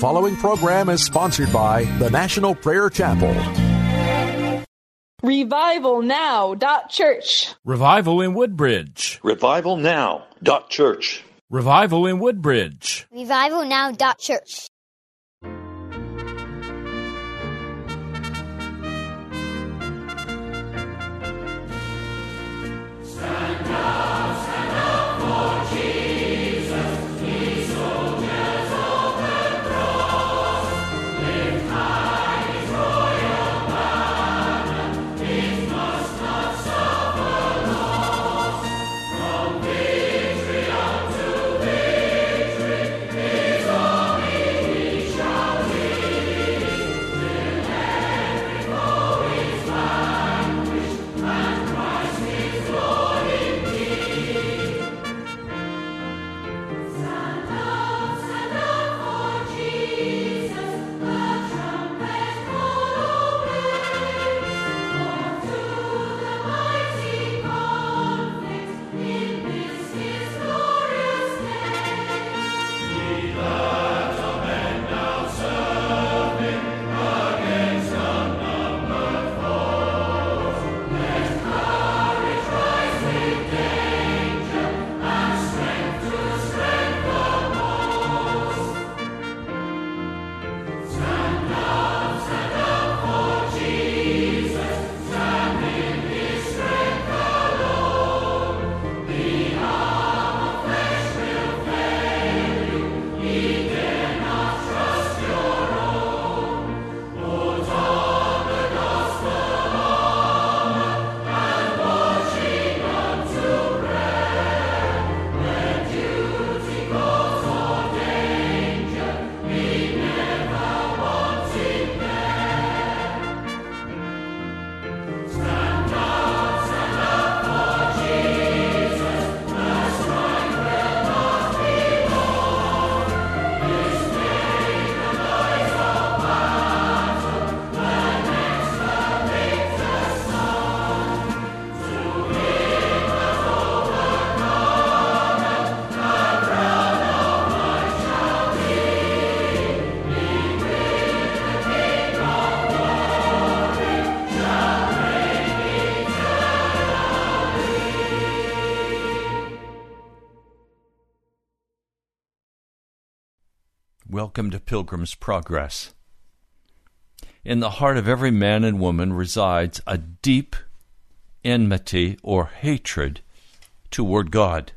following program is sponsored by the National Prayer Chapel. RevivalNow.church. Revival in Woodbridge. RevivalNow.church. Revival in Woodbridge. RevivalNow.church. Welcome to Pilgrim's Progress. In the heart of every man and woman resides a deep enmity or hatred toward God.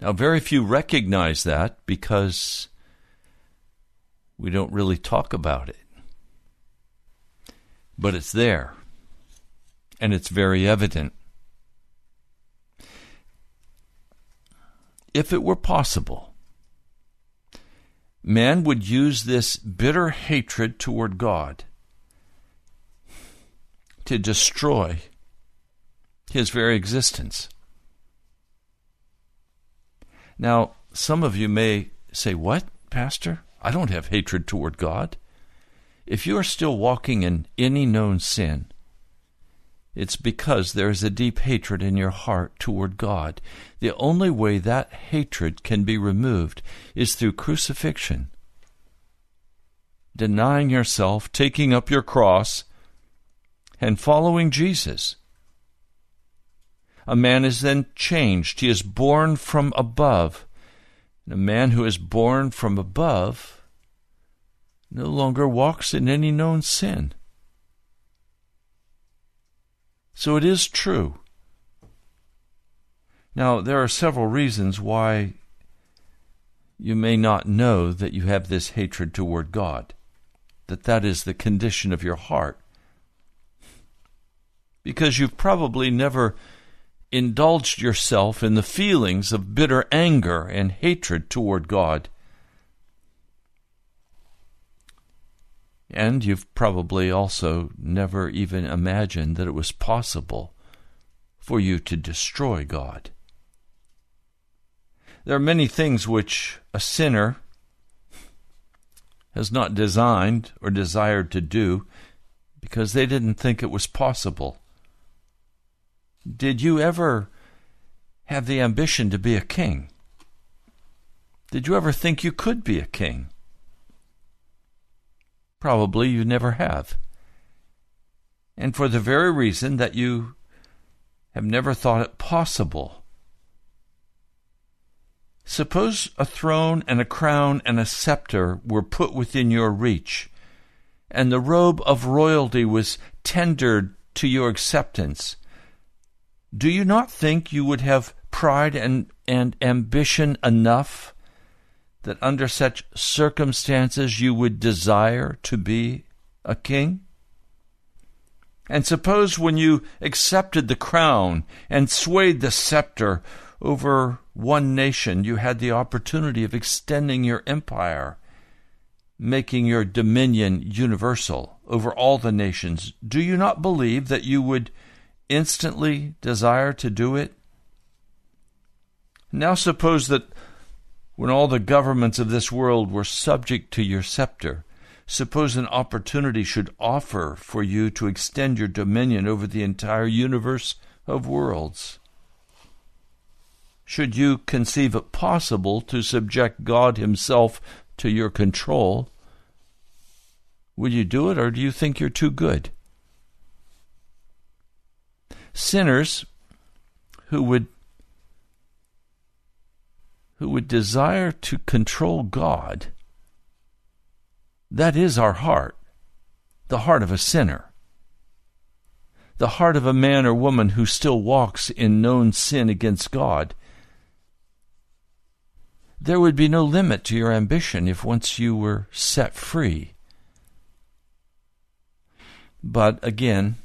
Now, very few recognize that because we don't really talk about it. But it's there, and it's very evident. If it were possible, man would use this bitter hatred toward God to destroy his very existence. Now, some of you may say, What, Pastor? I don't have hatred toward God. If you are still walking in any known sin, it's because there is a deep hatred in your heart toward God. The only way that hatred can be removed is through crucifixion. Denying yourself, taking up your cross, and following Jesus. A man is then changed. He is born from above. And a man who is born from above no longer walks in any known sin. So it is true. Now, there are several reasons why you may not know that you have this hatred toward God, that that is the condition of your heart. Because you've probably never indulged yourself in the feelings of bitter anger and hatred toward God. And you've probably also never even imagined that it was possible for you to destroy God. There are many things which a sinner has not designed or desired to do because they didn't think it was possible. Did you ever have the ambition to be a king? Did you ever think you could be a king? Probably you never have. And for the very reason that you have never thought it possible. Suppose a throne and a crown and a scepter were put within your reach, and the robe of royalty was tendered to your acceptance. Do you not think you would have pride and, and ambition enough that under such circumstances you would desire to be a king? And suppose when you accepted the crown and swayed the scepter over one nation, you had the opportunity of extending your empire, making your dominion universal over all the nations. Do you not believe that you would instantly desire to do it? Now suppose that when all the governments of this world were subject to your scepter, Suppose an opportunity should offer for you to extend your dominion over the entire universe of worlds. Should you conceive it possible to subject God Himself to your control, would you do it or do you think you're too good? Sinners who would who would desire to control God that is our heart, the heart of a sinner, the heart of a man or woman who still walks in known sin against God. There would be no limit to your ambition if once you were set free. But again,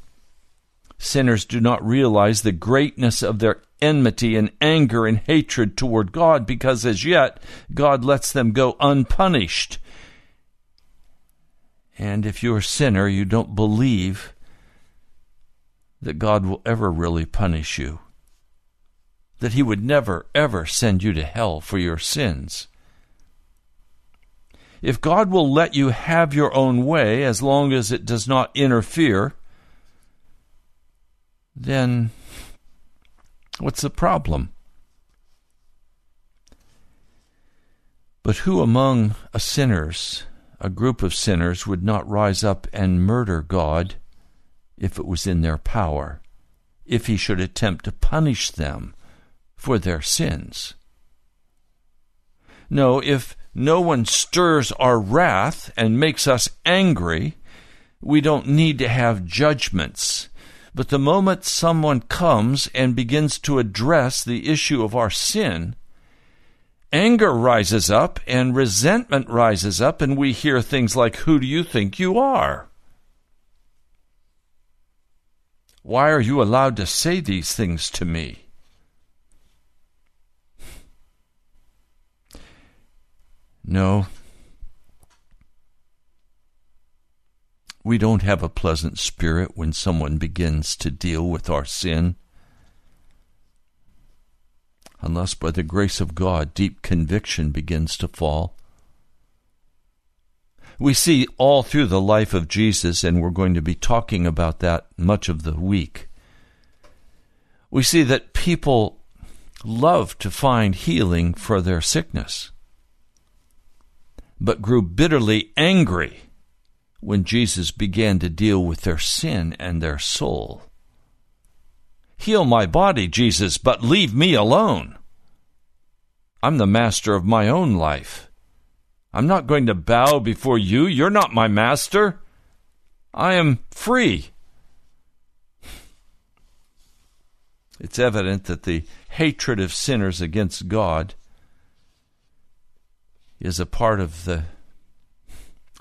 sinners do not realize the greatness of their enmity and anger and hatred toward God because as yet God lets them go unpunished and if you're a sinner, you don't believe that God will ever really punish you, that He would never, ever send you to hell for your sins. If God will let you have your own way as long as it does not interfere, then what's the problem? But who among a sinners a group of sinners would not rise up and murder God if it was in their power, if he should attempt to punish them for their sins. No, if no one stirs our wrath and makes us angry, we don't need to have judgments. But the moment someone comes and begins to address the issue of our sin, anger rises up and resentment rises up, and we hear things like, Who do you think you are? Why are you allowed to say these things to me? No. We don't have a pleasant spirit when someone begins to deal with our sin unless by the grace of God deep conviction begins to fall. We see all through the life of Jesus, and we're going to be talking about that much of the week. We see that people love to find healing for their sickness, but grew bitterly angry when Jesus began to deal with their sin and their soul. Heal my body, Jesus, but leave me alone. I'm the master of my own life. I'm not going to bow before you. You're not my master. I am free. It's evident that the hatred of sinners against God is a part of the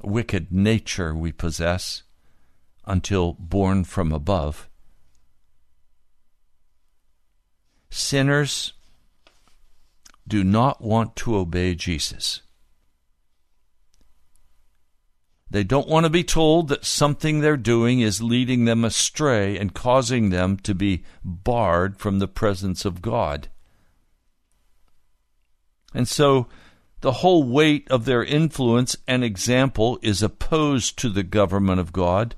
wicked nature we possess until born from above. Sinners do not want to obey Jesus. They don't want to be told that something they're doing is leading them astray and causing them to be barred from the presence of God. And so the whole weight of their influence and example is opposed to the government of God.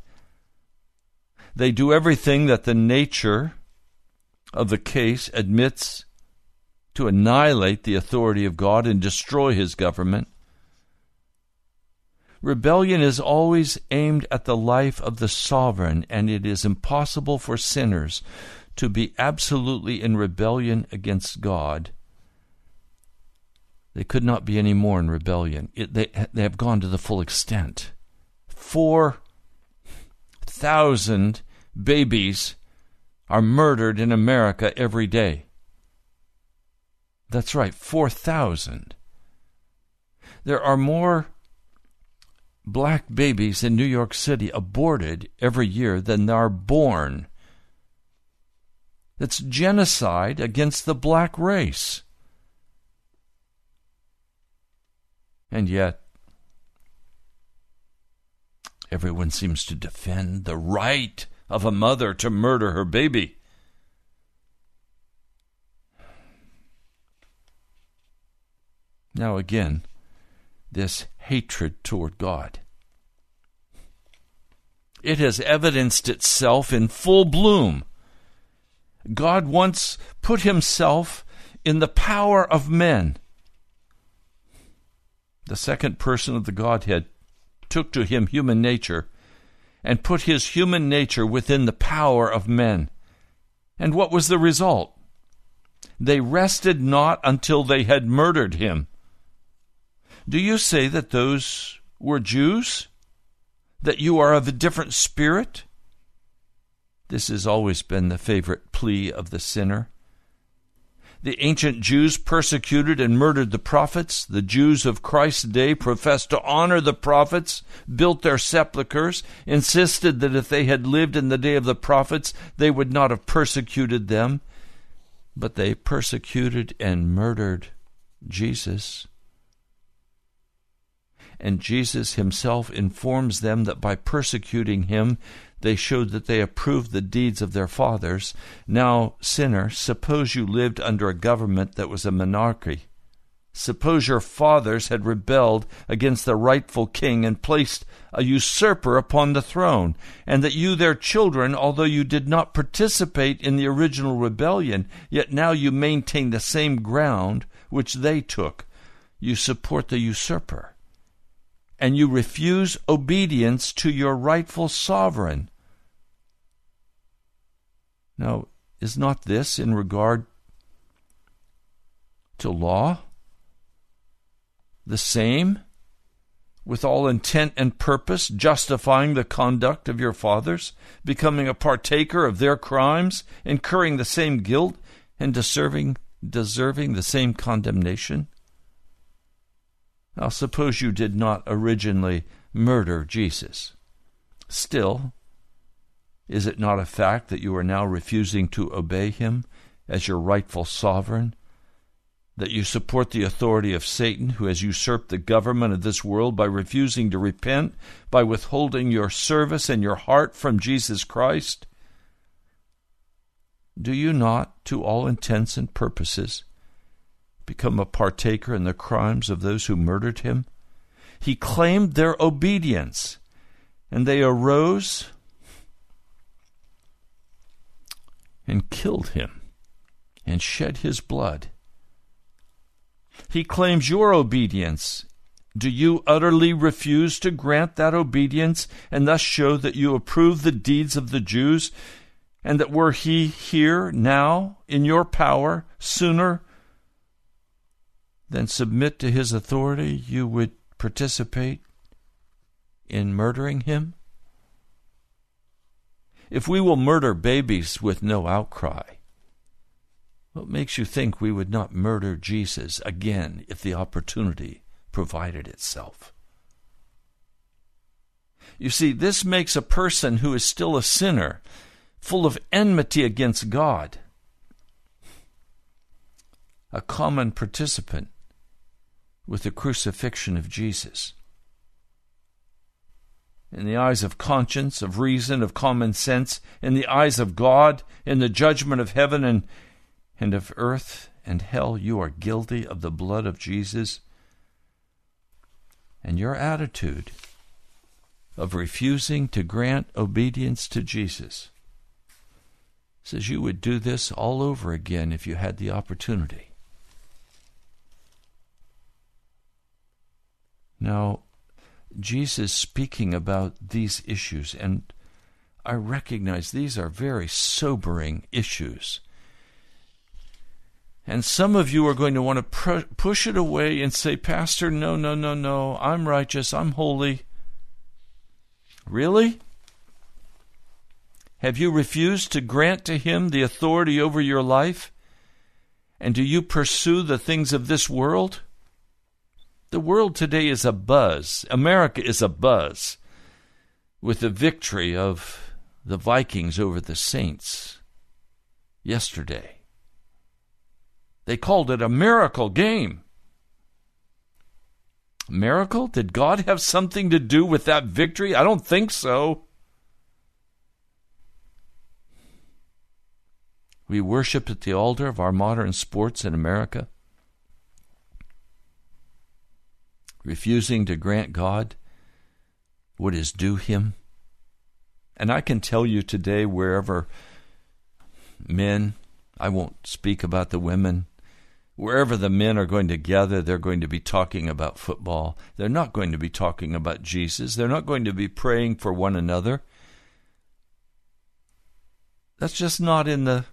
They do everything that the nature of the case admits to annihilate the authority of God and destroy his government. Rebellion is always aimed at the life of the sovereign, and it is impossible for sinners to be absolutely in rebellion against God. They could not be any more in rebellion. It, they, they have gone to the full extent. Four thousand babies are murdered in America every day. That's right, 4,000. There are more black babies in New York City aborted every year than are born. That's genocide against the black race. And yet, everyone seems to defend the right of a mother to murder her baby. Now, again, this hatred toward God. It has evidenced itself in full bloom. God once put himself in the power of men. The second person of the Godhead took to him human nature and put his human nature within the power of men. And what was the result? They rested not until they had murdered him. Do you say that those were Jews? That you are of a different spirit? This has always been the favorite plea of the sinner. The ancient Jews persecuted and murdered the prophets. The Jews of Christ's day professed to honor the prophets, built their sepulchres, insisted that if they had lived in the day of the prophets, they would not have persecuted them. But they persecuted and murdered Jesus. And Jesus himself informs them that by persecuting him, they showed that they approved the deeds of their fathers. Now, sinner, suppose you lived under a government that was a monarchy. Suppose your fathers had rebelled against the rightful king and placed a usurper upon the throne, and that you, their children, although you did not participate in the original rebellion, yet now you maintain the same ground which they took. You support the usurper, and you refuse obedience to your rightful sovereign. Now, is not this in regard to law the same, with all intent and purpose, justifying the conduct of your fathers, becoming a partaker of their crimes, incurring the same guilt, and deserving, deserving the same condemnation? Now, suppose you did not originally murder Jesus. Still, is it not a fact that you are now refusing to obey him as your rightful sovereign? That you support the authority of Satan, who has usurped the government of this world by refusing to repent, by withholding your service and your heart from Jesus Christ? Do you not, to all intents and purposes, become a partaker in the crimes of those who murdered him? He claimed their obedience, and they arose and killed him and shed his blood. He claims your obedience. Do you utterly refuse to grant that obedience and thus show that you approve the deeds of the Jews and that were he here now in your power sooner than submit to his authority, you would participate in murdering him? If we will murder babies with no outcry, what makes you think we would not murder Jesus again if the opportunity provided itself? You see, this makes a person who is still a sinner, full of enmity against God, a common participant with the crucifixion of Jesus in the eyes of conscience, of reason, of common sense, in the eyes of God, in the judgment of heaven and, and of earth and hell, you are guilty of the blood of Jesus. And your attitude of refusing to grant obedience to Jesus says you would do this all over again if you had the opportunity. Now, Jesus speaking about these issues, and I recognize these are very sobering issues. And some of you are going to want to pr- push it away and say, Pastor, no, no, no, no, I'm righteous, I'm holy. Really? Have you refused to grant to him the authority over your life? And do you pursue the things of this world? The world today is a buzz. America is a buzz with the victory of the Vikings over the Saints yesterday. They called it a miracle game. Miracle? Did God have something to do with that victory? I don't think so. We worship at the altar of our modern sports in America, refusing to grant God what is due Him. And I can tell you today, wherever men, I won't speak about the women, wherever the men are going to gather, they're going to be talking about football. They're not going to be talking about Jesus. They're not going to be praying for one another. That's just not in the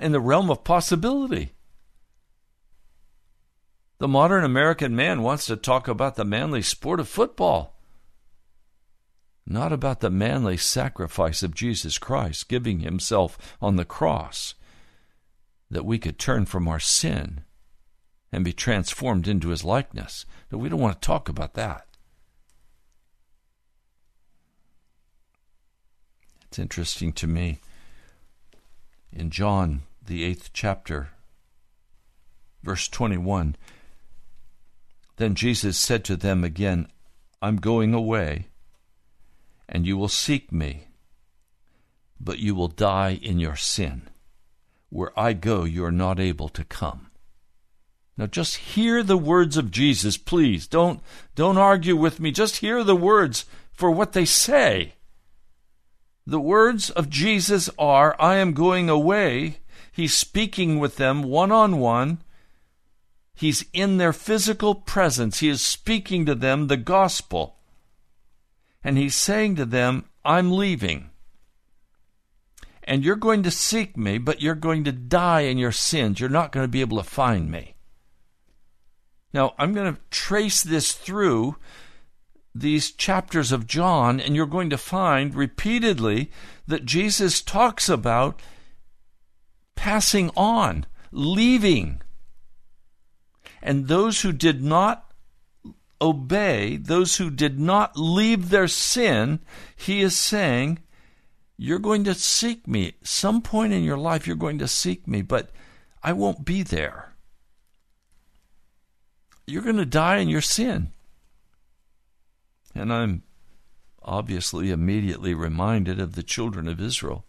in the realm of possibility. The modern American man wants to talk about the manly sport of football, not about the manly sacrifice of Jesus Christ giving himself on the cross that we could turn from our sin and be transformed into his likeness. But we don't want to talk about that. It's interesting to me. In John, the eighth chapter, verse 21, then Jesus said to them again, I'm going away, and you will seek me, but you will die in your sin. Where I go, you are not able to come. Now just hear the words of Jesus, please. Don't, don't argue with me. Just hear the words for what they say. The words of Jesus are, I am going away. He's speaking with them one on one. He's in their physical presence. He is speaking to them the gospel. And he's saying to them, I'm leaving and you're going to seek me, but you're going to die in your sins. You're not going to be able to find me. Now, I'm going to trace this through these chapters of John, and you're going to find repeatedly that Jesus talks about passing on, leaving. And those who did not obey, those who did not leave their sin, he is saying, you're going to seek me. Some point in your life, you're going to seek me, but I won't be there. You're going to die in your sin. And I'm obviously immediately reminded of the children of Israel.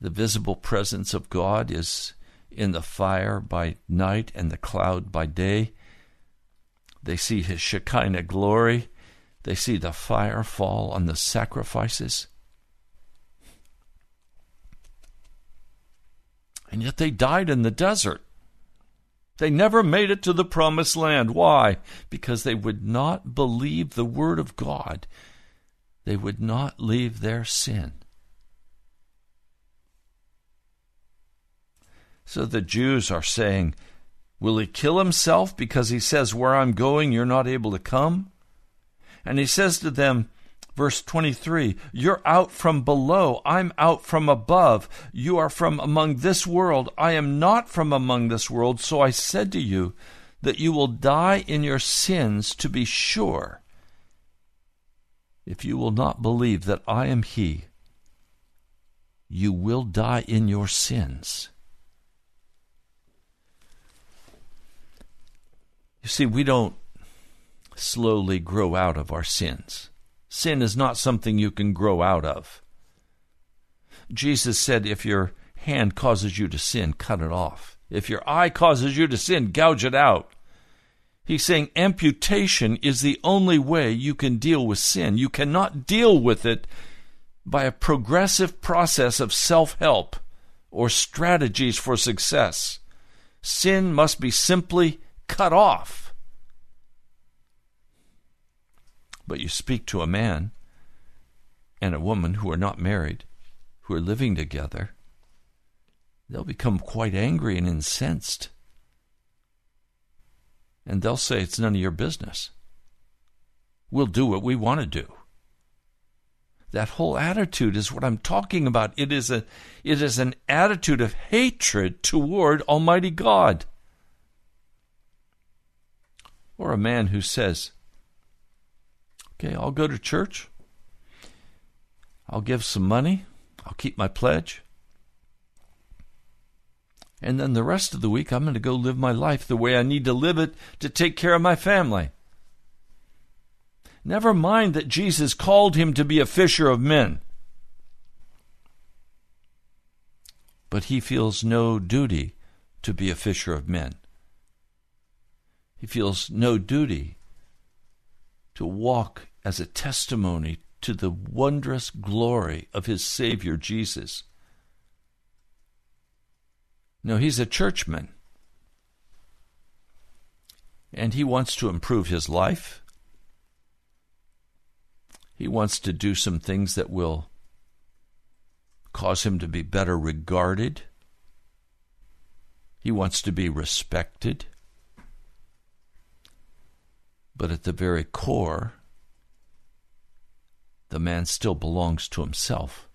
The visible presence of God is in the fire by night and the cloud by day. They see his Shekinah glory they see the fire fall on the sacrifices. And yet they died in the desert. They never made it to the promised land. Why? Because they would not believe the word of God. They would not leave their sin. So the Jews are saying, Will he kill himself because he says, Where I'm going, you're not able to come? And he says to them, Verse 23 You're out from below, I'm out from above. You are from among this world, I am not from among this world. So I said to you that you will die in your sins to be sure. If you will not believe that I am He, you will die in your sins. You see, we don't slowly grow out of our sins. Sin is not something you can grow out of. Jesus said, if your hand causes you to sin, cut it off. If your eye causes you to sin, gouge it out. He's saying amputation is the only way you can deal with sin. You cannot deal with it by a progressive process of self help or strategies for success. Sin must be simply cut off. But you speak to a man and a woman who are not married, who are living together, they'll become quite angry and incensed. And they'll say, It's none of your business. We'll do what we want to do. That whole attitude is what I'm talking about. It is a it is an attitude of hatred toward Almighty God. Or a man who says, Okay, I'll go to church. I'll give some money. I'll keep my pledge. And then the rest of the week, I'm going to go live my life the way I need to live it to take care of my family. Never mind that Jesus called him to be a fisher of men. But he feels no duty to be a fisher of men. He feels no duty to walk as a testimony to the wondrous glory of his Savior Jesus. No, he's a churchman. And he wants to improve his life. He wants to do some things that will cause him to be better regarded. He wants to be respected. But at the very core, the man still belongs to himself.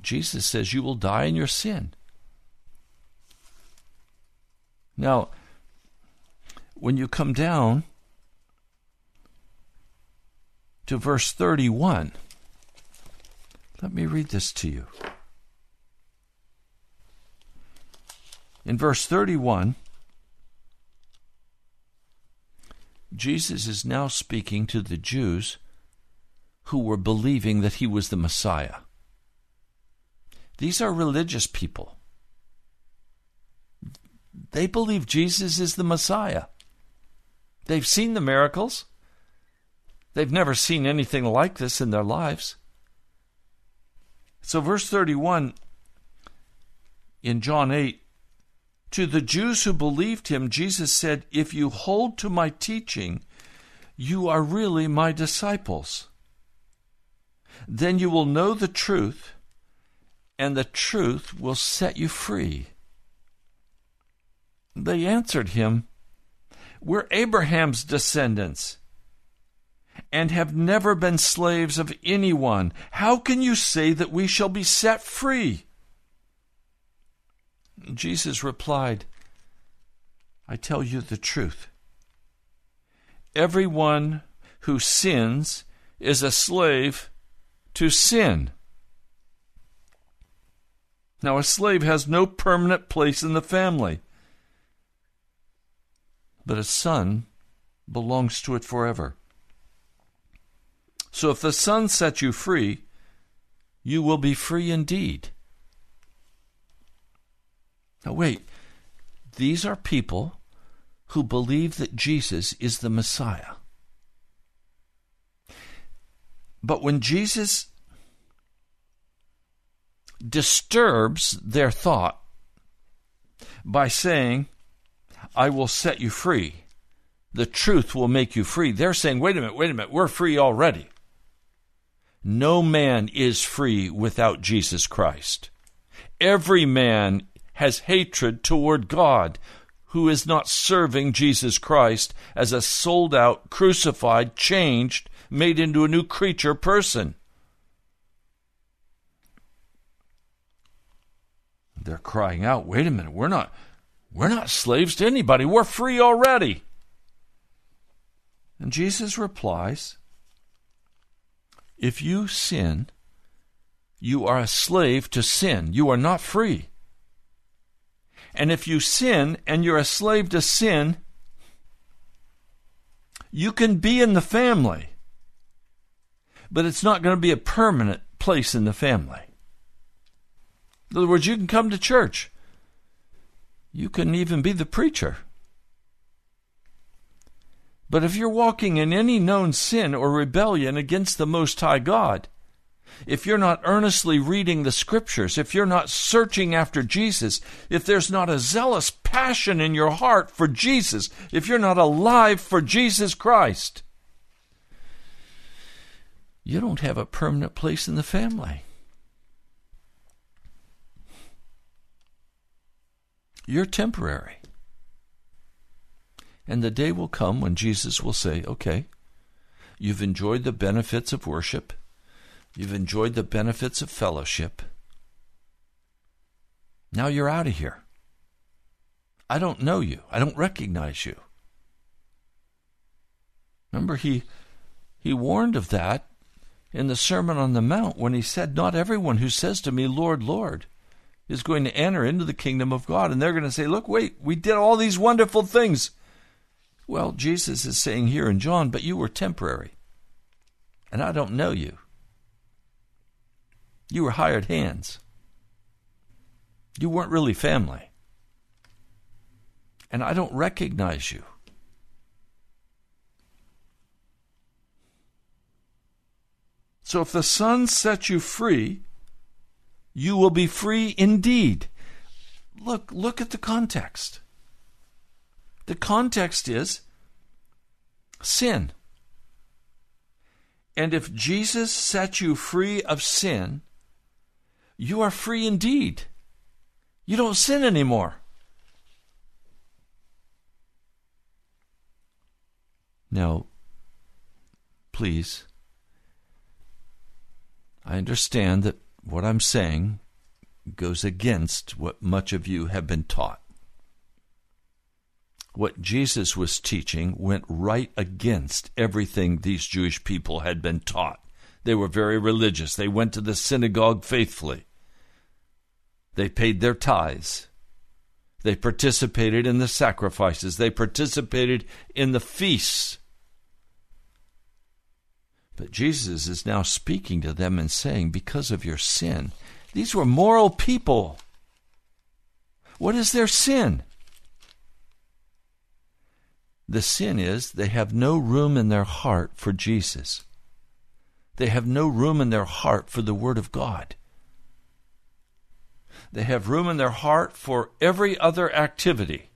Jesus says, You will die in your sin. Now, when you come down to verse 31, let me read this to you. In verse 31, Jesus is now speaking to the Jews who were believing that he was the Messiah. These are religious people. They believe Jesus is the Messiah. They've seen the miracles. They've never seen anything like this in their lives. So, verse 31 in John 8 to the Jews who believed him, Jesus said, If you hold to my teaching, you are really my disciples. Then you will know the truth, and the truth will set you free. They answered him, We're Abraham's descendants and have never been slaves of anyone. How can you say that we shall be set free? Jesus replied, I tell you the truth. Everyone who sins is a slave to sin. Now, a slave has no permanent place in the family, but a son belongs to it forever. So, if the Son sets you free, you will be free indeed. Now, wait. These are people who believe that Jesus is the Messiah. But when Jesus disturbs their thought by saying, I will set you free, the truth will make you free, they're saying, wait a minute, wait a minute, we're free already. No man is free without Jesus Christ. Every man has hatred toward God who is not serving Jesus Christ as a sold out, crucified, changed, made into a new creature person. They're crying out, wait a minute, we're not we're not slaves to anybody. We're free already. And Jesus replies, If you sin, you are a slave to sin. You are not free. And if you sin and you're a slave to sin, you can be in the family, but it's not going to be a permanent place in the family. In other words, you can come to church. You can even be the preacher. But if you're walking in any known sin or rebellion against the Most High God, if you're not earnestly reading the scriptures, if you're not searching after Jesus, if there's not a zealous passion in your heart for Jesus, if you're not alive for Jesus Christ, you don't have a permanent place in the family. You're temporary. And the day will come when Jesus will say, okay, you've enjoyed the benefits of worship. You've enjoyed the benefits of fellowship. Now you're out of here. I don't know you. I don't recognize you. Remember, he, he warned of that in the Sermon on the Mount when he said, Not everyone who says to me, Lord, Lord, is going to enter into the kingdom of God. And they're going to say, Look, wait, we did all these wonderful things. Well, Jesus is saying here in John, but you were temporary. And I don't know you. You were hired hands. You weren't really family. And I don't recognize you. So if the Son sets you free, you will be free indeed. Look, look at the context. The context is sin. And if Jesus sets you free of sin, you are free indeed. You don't sin anymore. Now, please, I understand that what I'm saying goes against what much of you have been taught. What Jesus was teaching went right against everything these Jewish people had been taught. They were very religious. They went to the synagogue faithfully. They paid their tithes. They participated in the sacrifices. They participated in the feasts. But Jesus is now speaking to them and saying, Because of your sin, these were moral people. What is their sin? The sin is they have no room in their heart for Jesus. They have no room in their heart for the Word of God. They have room in their heart for every other activity,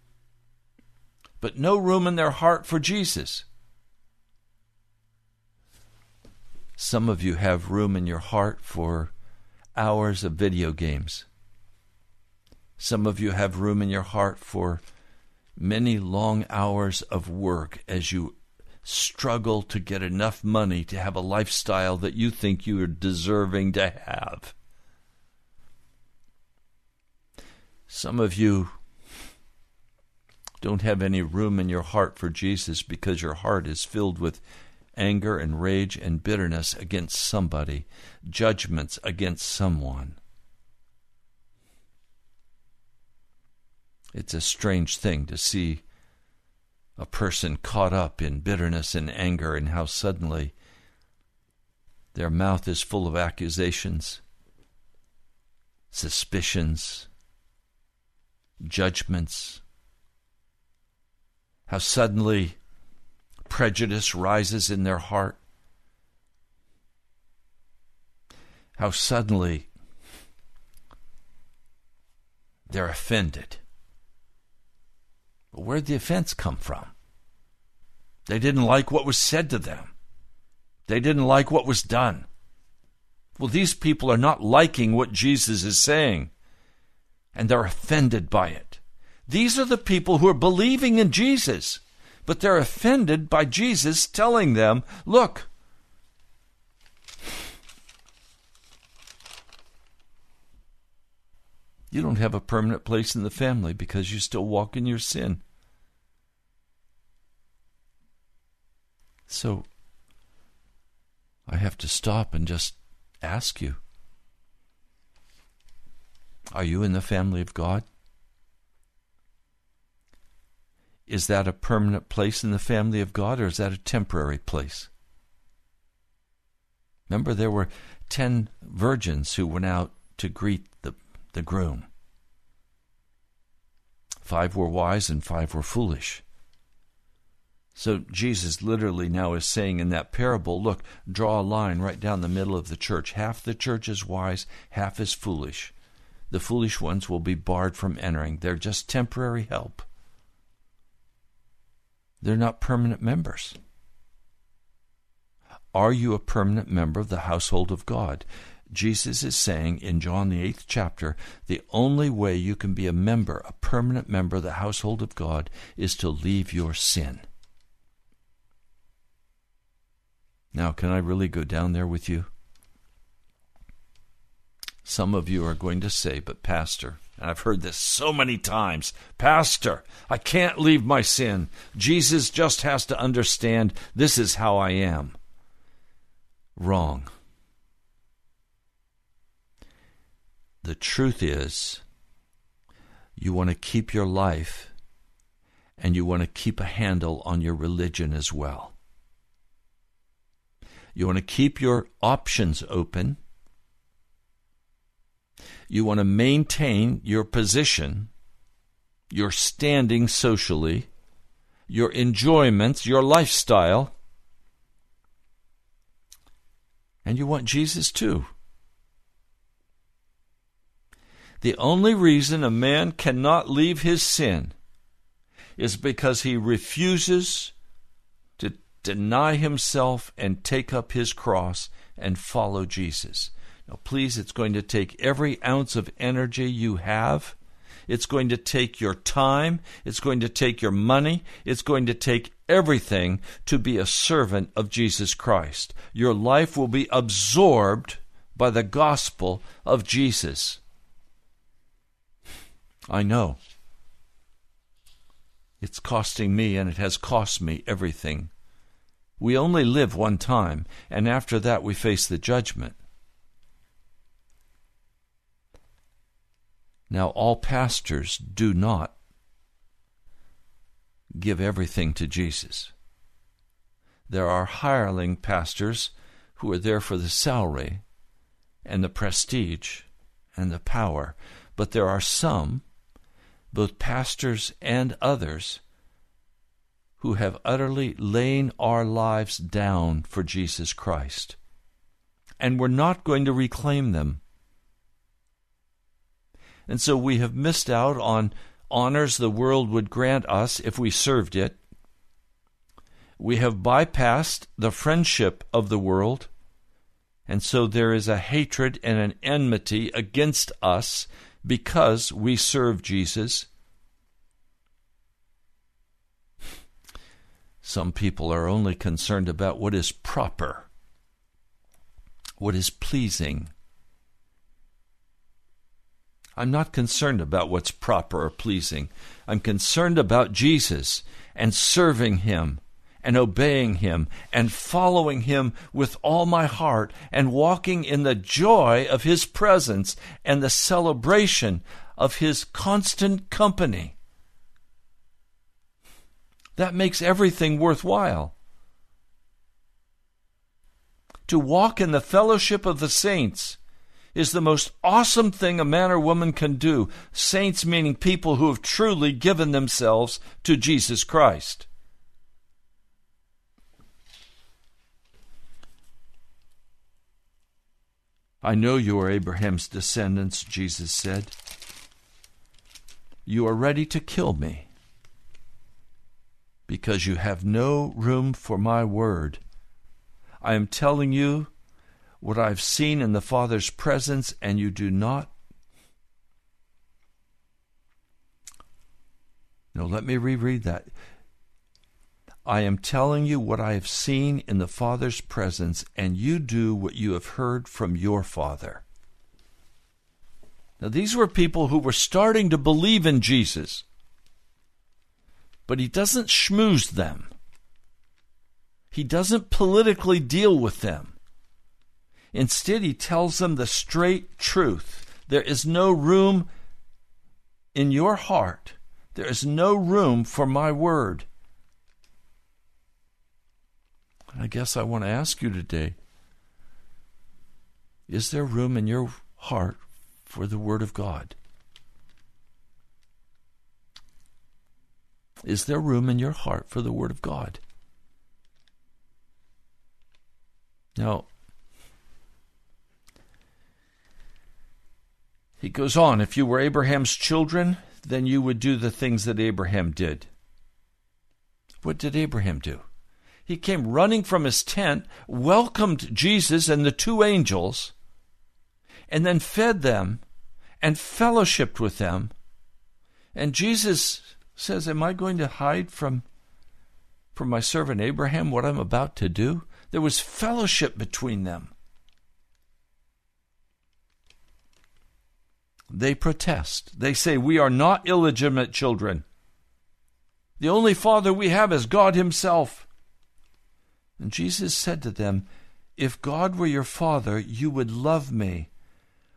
but no room in their heart for Jesus. Some of you have room in your heart for hours of video games. Some of you have room in your heart for many long hours of work as you struggle to get enough money to have a lifestyle that you think you are deserving to have. Some of you don't have any room in your heart for Jesus because your heart is filled with anger and rage and bitterness against somebody, judgments against someone. It's a strange thing to see a person caught up in bitterness and anger and how suddenly their mouth is full of accusations, suspicions, judgments, how suddenly prejudice rises in their heart, how suddenly they're offended. But where'd the offense come from? They didn't like what was said to them. They didn't like what was done. Well, these people are not liking what Jesus is saying and they're offended by it. These are the people who are believing in Jesus, but they're offended by Jesus telling them, look, you don't have a permanent place in the family because you still walk in your sin. So, I have to stop and just ask you are you in the family of God? Is that a permanent place in the family of God or is that a temporary place? Remember, there were ten virgins who went out to greet the, the groom. Five were wise and five were foolish. So Jesus literally now is saying in that parable, look, draw a line right down the middle of the church. Half the church is wise, half is foolish. The foolish ones will be barred from entering. They're just temporary help. They're not permanent members. Are you a permanent member of the household of God? Jesus is saying in John the eighth chapter, the only way you can be a member, a permanent member of the household of God, is to leave your sin. Now, can I really go down there with you? Some of you are going to say, but Pastor, and I've heard this so many times Pastor, I can't leave my sin. Jesus just has to understand this is how I am. Wrong. The truth is, you want to keep your life and you want to keep a handle on your religion as well. You want to keep your options open. You want to maintain your position, your standing socially, your enjoyments, your lifestyle. And you want Jesus too. The only reason a man cannot leave his sin is because he refuses to deny himself and take up his cross and follow Jesus. Now, please, it's going to take every ounce of energy you have. It's going to take your time. It's going to take your money. It's going to take everything to be a servant of Jesus Christ. Your life will be absorbed by the gospel of Jesus. I know. It's costing me, and it has cost me everything. We only live one time, and after that we face the judgment. Now, all pastors do not give everything to Jesus. There are hireling pastors who are there for the salary and the prestige and the power, but there are some, both pastors and others, who have utterly lain our lives down for Jesus Christ. And we're not going to reclaim them. And so we have missed out on honors the world would grant us if we served it. We have bypassed the friendship of the world. And so there is a hatred and an enmity against us because we serve Jesus. Some people are only concerned about what is proper, what is pleasing. I'm not concerned about what's proper or pleasing. I'm concerned about Jesus and serving Him and obeying Him and following Him with all my heart and walking in the joy of His presence and the celebration of His constant company. That makes everything worthwhile. To walk in the fellowship of the saints is the most awesome thing a man or woman can do. Saints meaning people who have truly given themselves to Jesus Christ. I know you are Abraham's descendants, Jesus said. You are ready to kill me because you have no room for my word. I am telling you what I've seen in the Father's presence, and you do not. No, let me reread that. I am telling you what I have seen in the Father's presence, and you do what you have heard from your Father. Now, these were people who were starting to believe in Jesus but he doesn't schmooze them. He doesn't politically deal with them. Instead, he tells them the straight truth. There is no room in your heart, there is no room for my word. I guess I want to ask you today is there room in your heart for the Word of God? Is there room in your heart for the Word of God? Now, he goes on if you were Abraham's children, then you would do the things that Abraham did. What did Abraham do? He came running from his tent, welcomed Jesus and the two angels, and then fed them and fellowshipped with them. And Jesus says, Am I going to hide from, from my servant Abraham what I'm about to do? There was fellowship between them. They protest. They say, We are not illegitimate children. The only father we have is God Himself. And Jesus said to them, If God were your father, you would love me,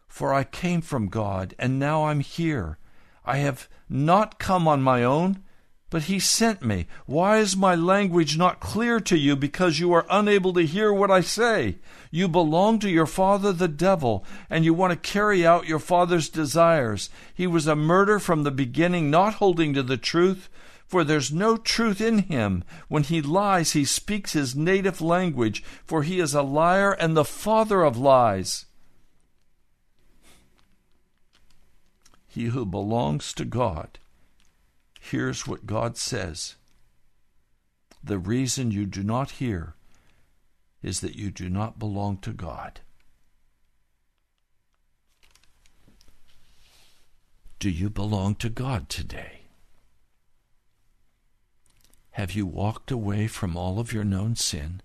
for I came from God, and now I'm here. I have not come on my own, but he sent me. Why is my language not clear to you because you are unable to hear what I say? You belong to your father, the devil, and you want to carry out your father's desires. He was a murderer from the beginning, not holding to the truth, for there's no truth in him. When he lies, he speaks his native language, for he is a liar and the father of lies. He who belongs to God hears what God says. The reason you do not hear is that you do not belong to God. Do you belong to God today? Have you walked away from all of your known sin?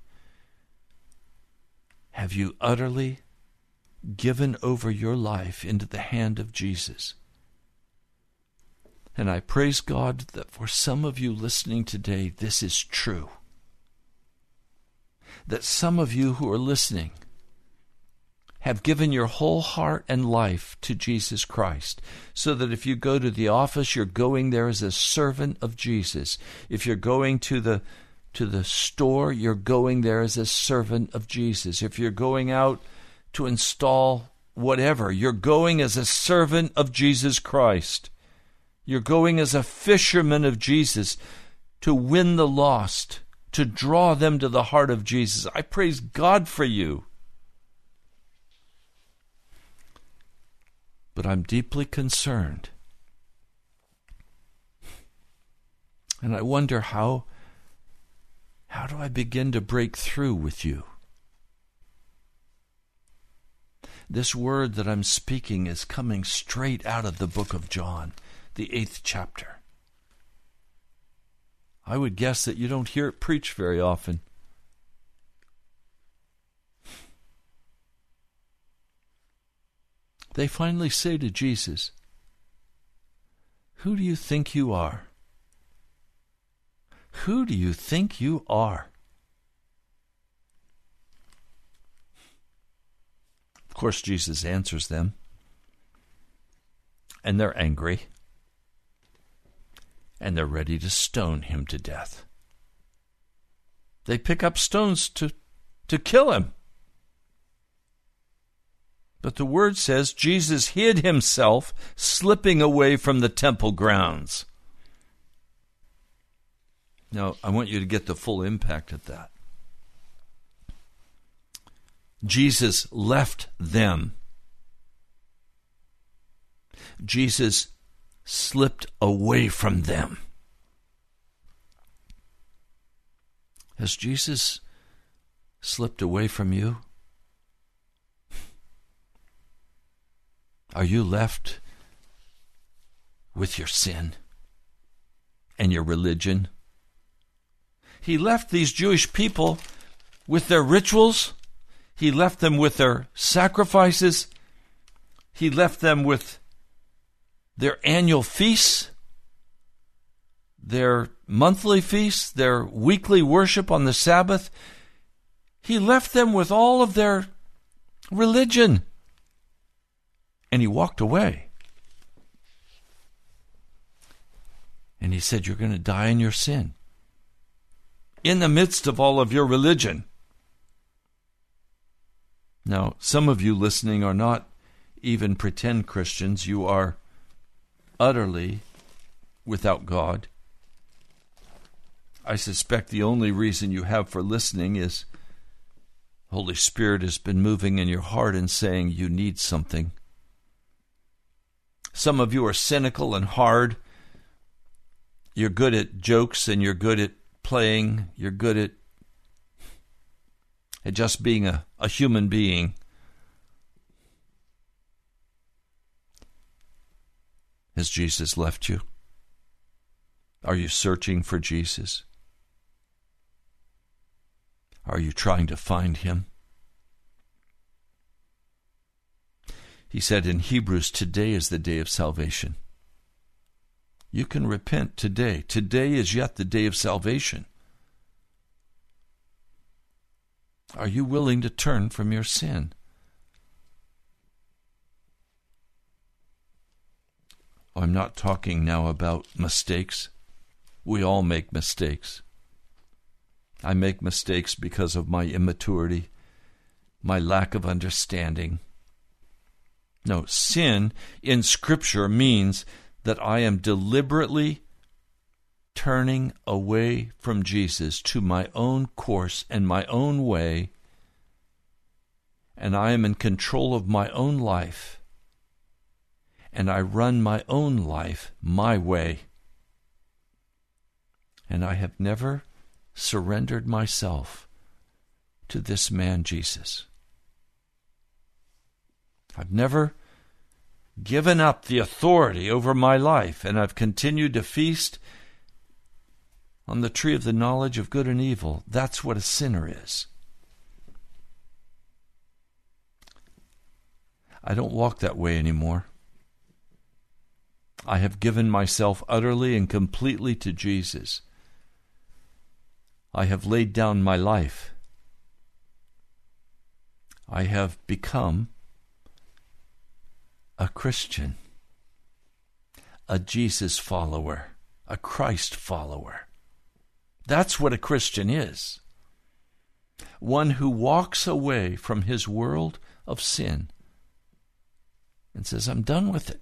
Have you utterly given over your life into the hand of Jesus? And I praise God that for some of you listening today, this is true. That some of you who are listening have given your whole heart and life to Jesus Christ, so that if you go to the office, you're going there as a servant of Jesus. If you're going to the to the store, you're going there as a servant of Jesus. If you're going out to install whatever, you're going as a servant of Jesus Christ. You're going as a fisherman of Jesus to win the lost, to draw them to the heart of Jesus. I praise God for you. But I'm deeply concerned. And I wonder how how do I begin to break through with you? This word that I'm speaking is coming straight out of the book of John the eighth chapter. I would guess that you don't hear it preached very often. They finally say to Jesus, Who do you think you are? Who do you think you are? Of course, Jesus answers them, and they're angry and they're ready to stone him to death. They pick up stones to, to kill him. But the word says Jesus hid himself, slipping away from the temple grounds. Now, I want you to get the full impact of that. Jesus left them. Jesus slipped away from them. Has Jesus slipped away from you? Are you left with your sin and your religion? He left these Jewish people with their rituals. He left them with their sacrifices. He left them with their annual feasts, their monthly feasts, their weekly worship on the Sabbath. He left them with all of their religion. And he walked away. And he said, You're going to die in your sin. In the midst of all of your religion. Now, some of you listening are not even pretend Christians. You are utterly without God. I suspect the only reason you have for listening is Holy Spirit has been moving in your heart and saying you need something. Some of you are cynical and hard. You're good at jokes and you're good at playing. You're good at, at just being a, a human being. Has Jesus left you? Are you searching for Jesus? Are you trying to find him? He said in Hebrews, Today is the day of salvation. You can repent today. Today is yet the day of salvation. Are you willing to turn from your sin? I'm not talking now about mistakes. We all make mistakes. I make mistakes because of my immaturity, my lack of understanding. No, sin in Scripture means that I am deliberately turning away from Jesus to my own course and my own way, and I am in control of my own life, and I run my own life my way. And I have never surrendered myself to this man, Jesus. I've never given up the authority over my life, and I've continued to feast on the tree of the knowledge of good and evil. That's what a sinner is. I don't walk that way anymore. I have given myself utterly and completely to Jesus. I have laid down my life. I have become a Christian, a Jesus follower, a Christ follower. That's what a Christian is one who walks away from his world of sin and says, I'm done with it.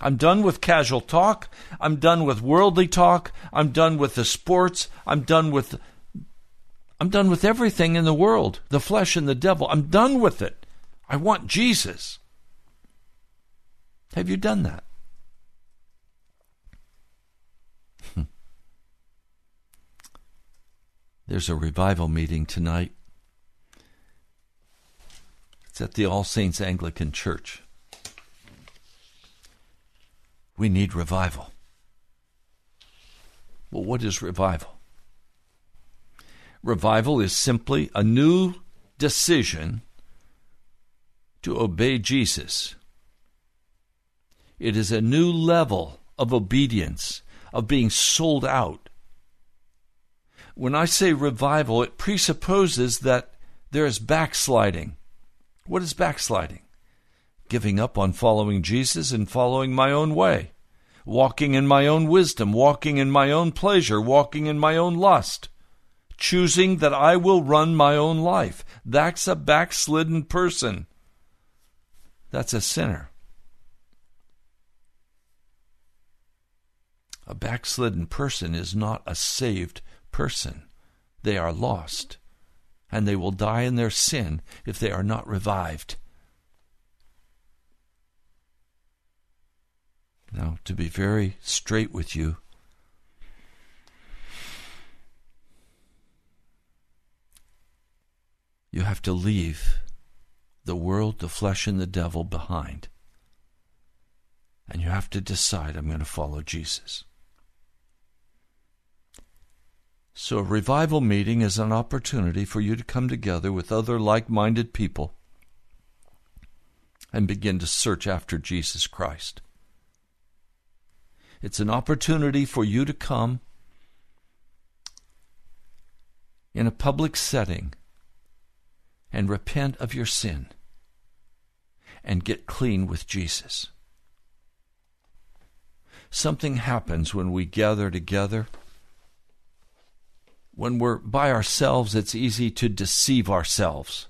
I'm done with casual talk. I'm done with worldly talk. I'm done with the sports. I'm done with I'm done with everything in the world, the flesh and the devil. I'm done with it. I want Jesus. Have you done that? Hmm. There's a revival meeting tonight. It's at the All Saints Anglican Church. We need revival. Well, what is revival? Revival is simply a new decision to obey Jesus. It is a new level of obedience, of being sold out. When I say revival, it presupposes that there is backsliding. What is backsliding? Giving up on following Jesus and following my own way, walking in my own wisdom, walking in my own pleasure, walking in my own lust, choosing that I will run my own life. That's a backslidden person. That's a sinner. A backslidden person is not a saved person. They are lost, and they will die in their sin if they are not revived. Now, to be very straight with you, you have to leave the world, the flesh, and the devil behind. And you have to decide, I'm going to follow Jesus. So, a revival meeting is an opportunity for you to come together with other like minded people and begin to search after Jesus Christ. It's an opportunity for you to come in a public setting and repent of your sin and get clean with Jesus. Something happens when we gather together. When we're by ourselves, it's easy to deceive ourselves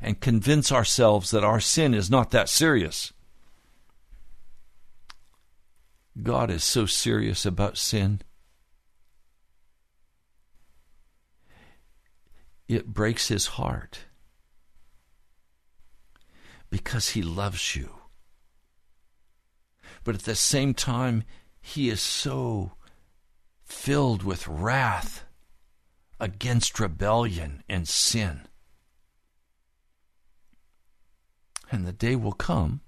and convince ourselves that our sin is not that serious. God is so serious about sin. It breaks his heart because he loves you. But at the same time, he is so filled with wrath against rebellion and sin. And the day will come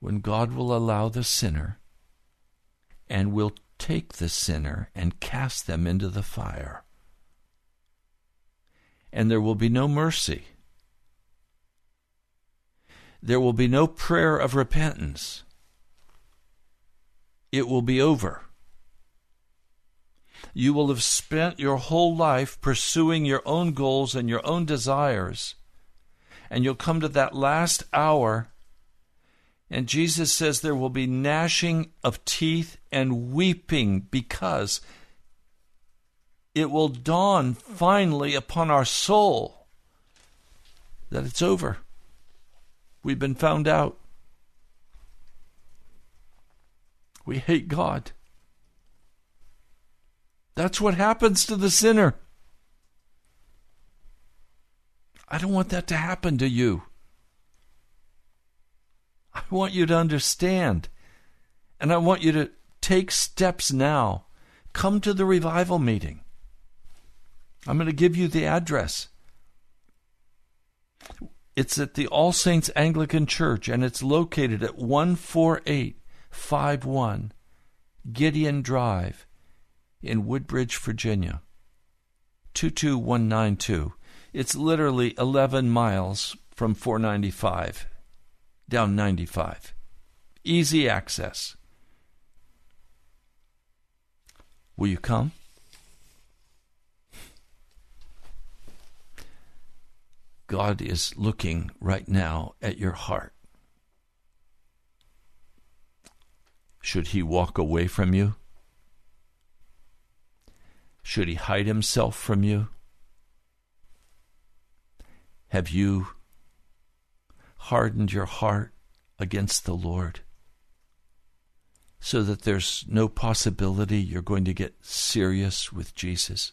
when God will allow the sinner and will take the sinner and cast them into the fire. And there will be no mercy. There will be no prayer of repentance. It will be over. You will have spent your whole life pursuing your own goals and your own desires. And you'll come to that last hour and Jesus says there will be gnashing of teeth and weeping because it will dawn finally upon our soul that it's over. We've been found out. We hate God. That's what happens to the sinner. I don't want that to happen to you. I want you to understand. And I want you to take steps now. Come to the revival meeting. I'm going to give you the address. It's at the All Saints Anglican Church, and it's located at 14851 Gideon Drive in Woodbridge, Virginia. 22192. It's literally 11 miles from 495 down 95. Easy access. Will you come? God is looking right now at your heart. Should he walk away from you? Should he hide himself from you? Have you hardened your heart against the Lord so that there's no possibility you're going to get serious with Jesus?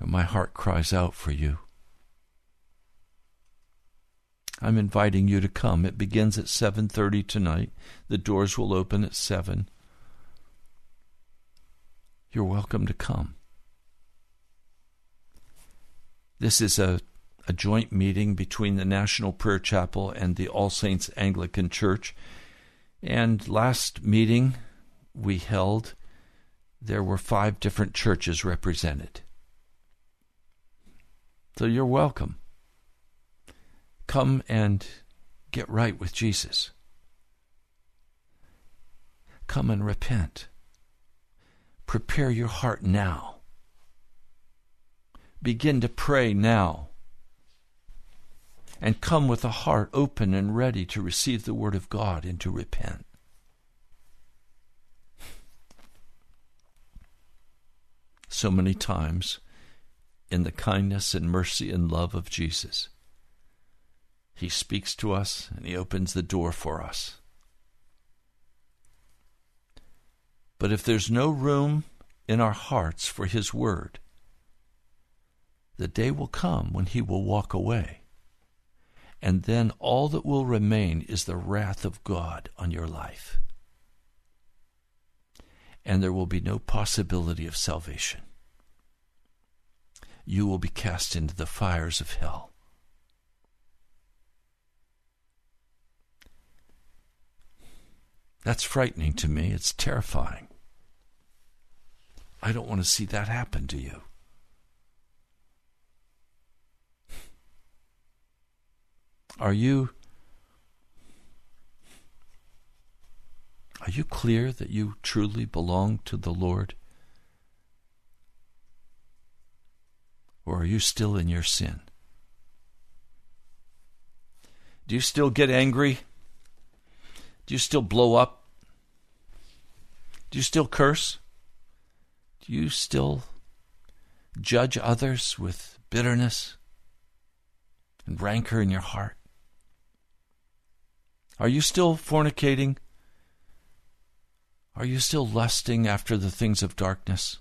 My heart cries out for you. I'm inviting you to come. It begins at 7:30 tonight. The doors will open at 7. You're welcome to come. This is a, a joint meeting between the National Prayer Chapel and the All Saints Anglican Church. And last meeting we held, there were five different churches represented. So you're welcome. Come and get right with Jesus. Come and repent. Prepare your heart now begin to pray now and come with a heart open and ready to receive the Word of God and to repent. So many times, in the kindness and mercy and love of Jesus, He speaks to us and He opens the door for us. But if there's no room in our hearts for His Word, the day will come when he will walk away. And then all that will remain is the wrath of God on your life. And there will be no possibility of salvation. You will be cast into the fires of hell. That's frightening to me. It's terrifying. I don't want to see that happen to you. Are you Are you clear that you truly belong to the Lord? Or are you still in your sin? Do you still get angry? Do you still blow up? Do you still curse? Do you still judge others with bitterness and rancor in your heart? Are you still fornicating? Are you still lusting after the things of darkness?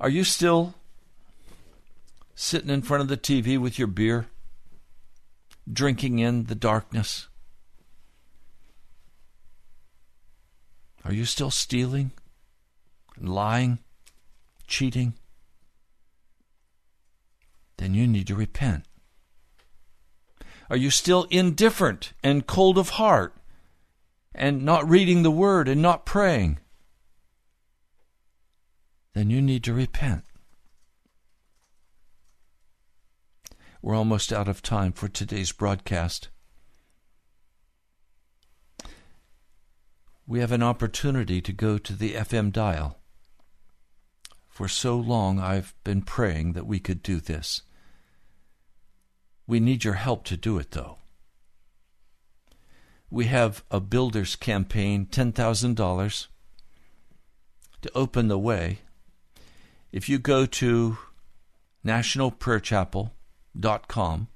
Are you still sitting in front of the TV with your beer, drinking in the darkness? Are you still stealing, lying, cheating? Then you need to repent. Are you still indifferent and cold of heart and not reading the word and not praying? Then you need to repent. We're almost out of time for today's broadcast. We have an opportunity to go to the FM dial. For so long I've been praying that we could do this. We need your help to do it, though. We have a builder's campaign, $10,000 to open the way. If you go to nationalprayerchapel.com,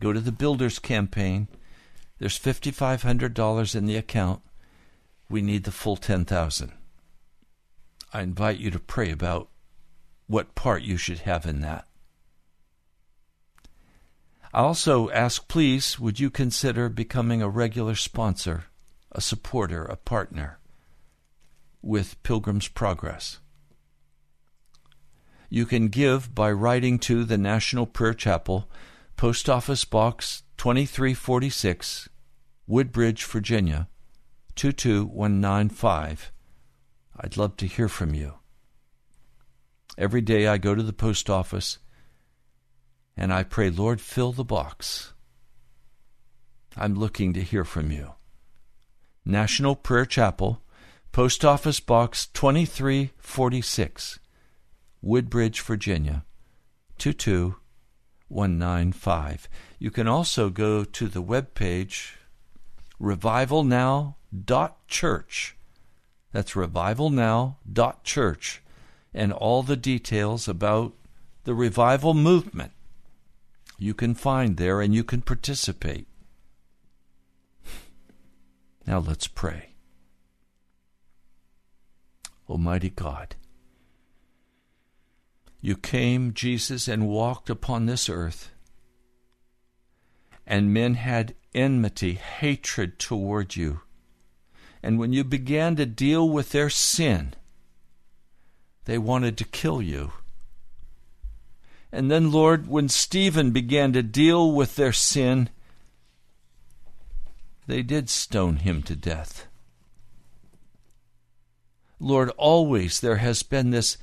go to the builder's campaign, there's $5,500 in the account. We need the full 10,000. I invite you to pray about what part you should have in that. I also ask, please, would you consider becoming a regular sponsor, a supporter, a partner with Pilgrim's Progress? You can give by writing to the National Prayer Chapel, Post Office Box 2346, Woodbridge, Virginia 22195. I'd love to hear from you. Every day I go to the post office and I pray, Lord, fill the box. I'm looking to hear from you. National Prayer Chapel, Post Office Box 2346, Woodbridge, Virginia 22195. You can also go to the web page revivalnow.church. That's revivalnow.church and all the details about the revival movement you can find there and you can participate. Now let's pray. Almighty God, you came, Jesus, and walked upon this earth, and men had enmity, hatred toward you. And when you began to deal with their sin, they wanted to kill you. And then, Lord, when Stephen began to deal with their sin, they did stone him to death. Lord, always there has been this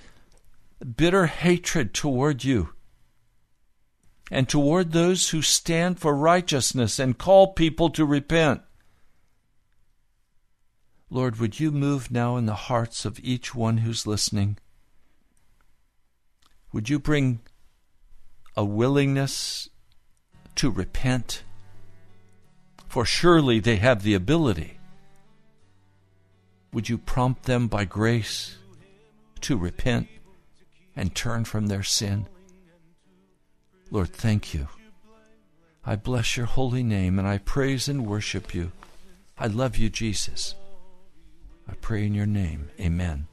bitter hatred toward you and toward those who stand for righteousness and call people to repent. Lord, would you move now in the hearts of each one who's listening? Would you bring a willingness to repent, for surely they have the ability. Would you prompt them by grace to repent and turn from their sin? Lord, thank you. I bless your holy name and I praise and worship you. I love you, Jesus. I pray in your name. Amen.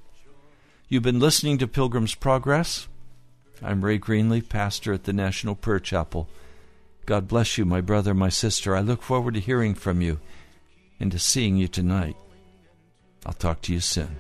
You've been listening to Pilgrim's Progress. I'm Ray Greenleaf, pastor at the National Prayer Chapel. God bless you, my brother, my sister. I look forward to hearing from you and to seeing you tonight. I'll talk to you soon.